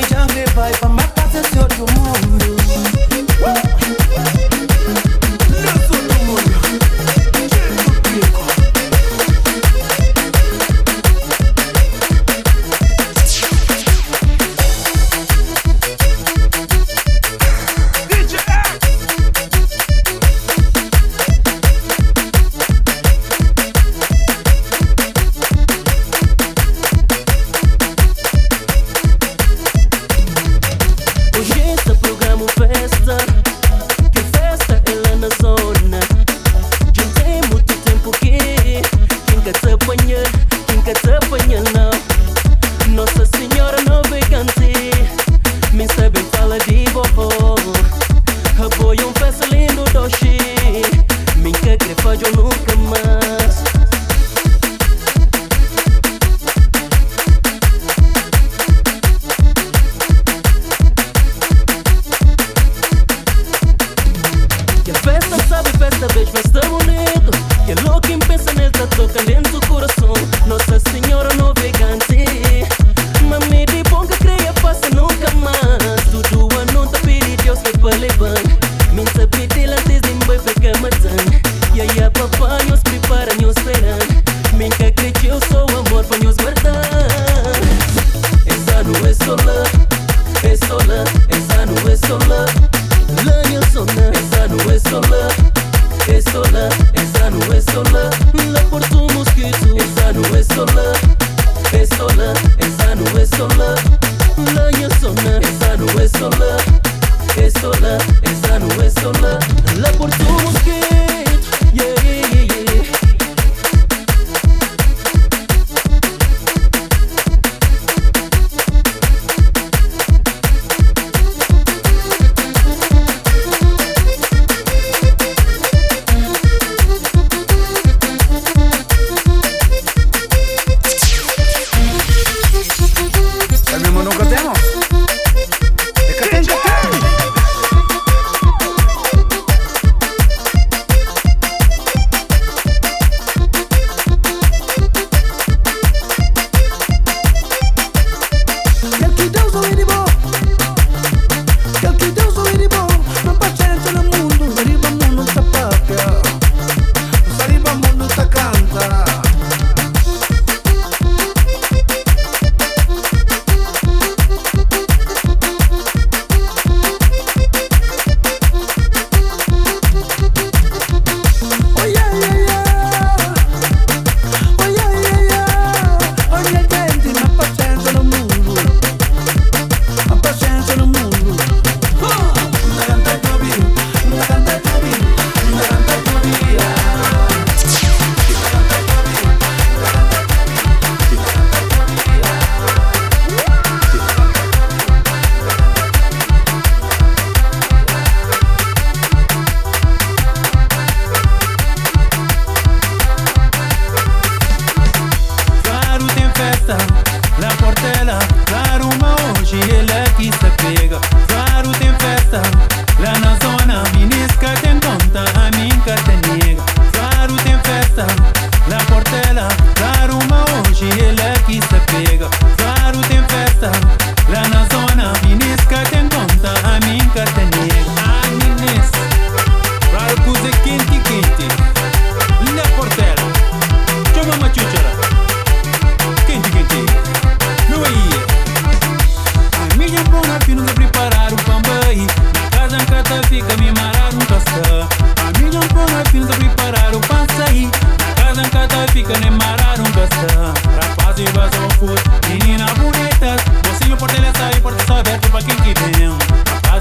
de Jungle vai pra matar seu senhor to mundo. eu nunca mais. Que festa sabe, festa vez, tão bonito. Que é louco em pensamento, tá toca dentro do coração. Nossa Senhora navegante. Mami de bom que creia, passa nunca mais. Tudo ano não tá pedir, Deus me para levantar. no é só love, la ya sola, esa no é só love, é só love, esa no é só la por somos que, yeah, yeah, yeah.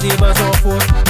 images on for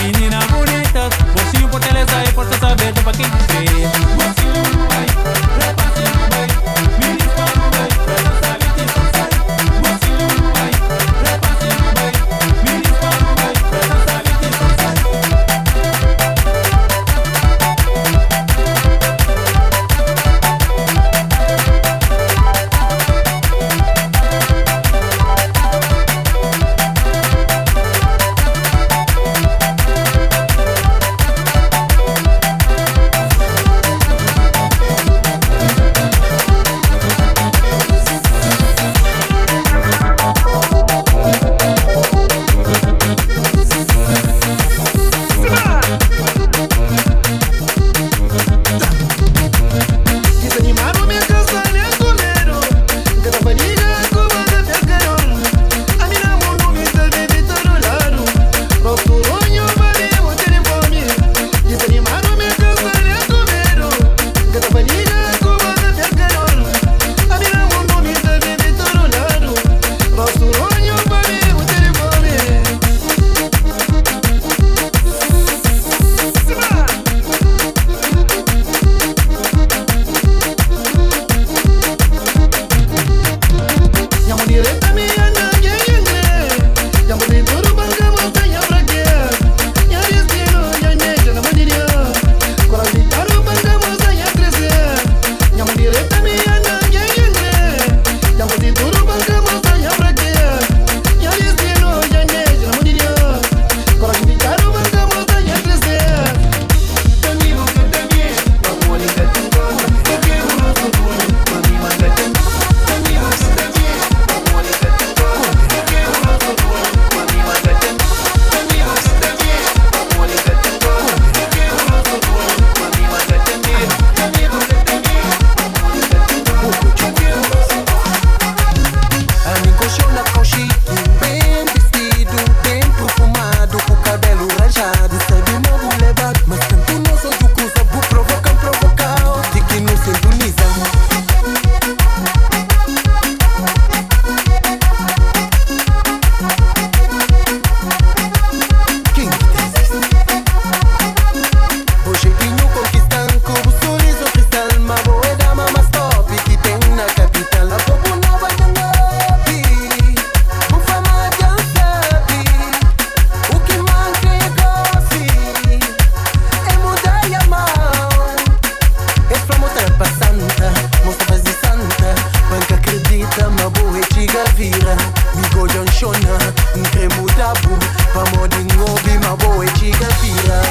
pamoja ngobi maboe chikafira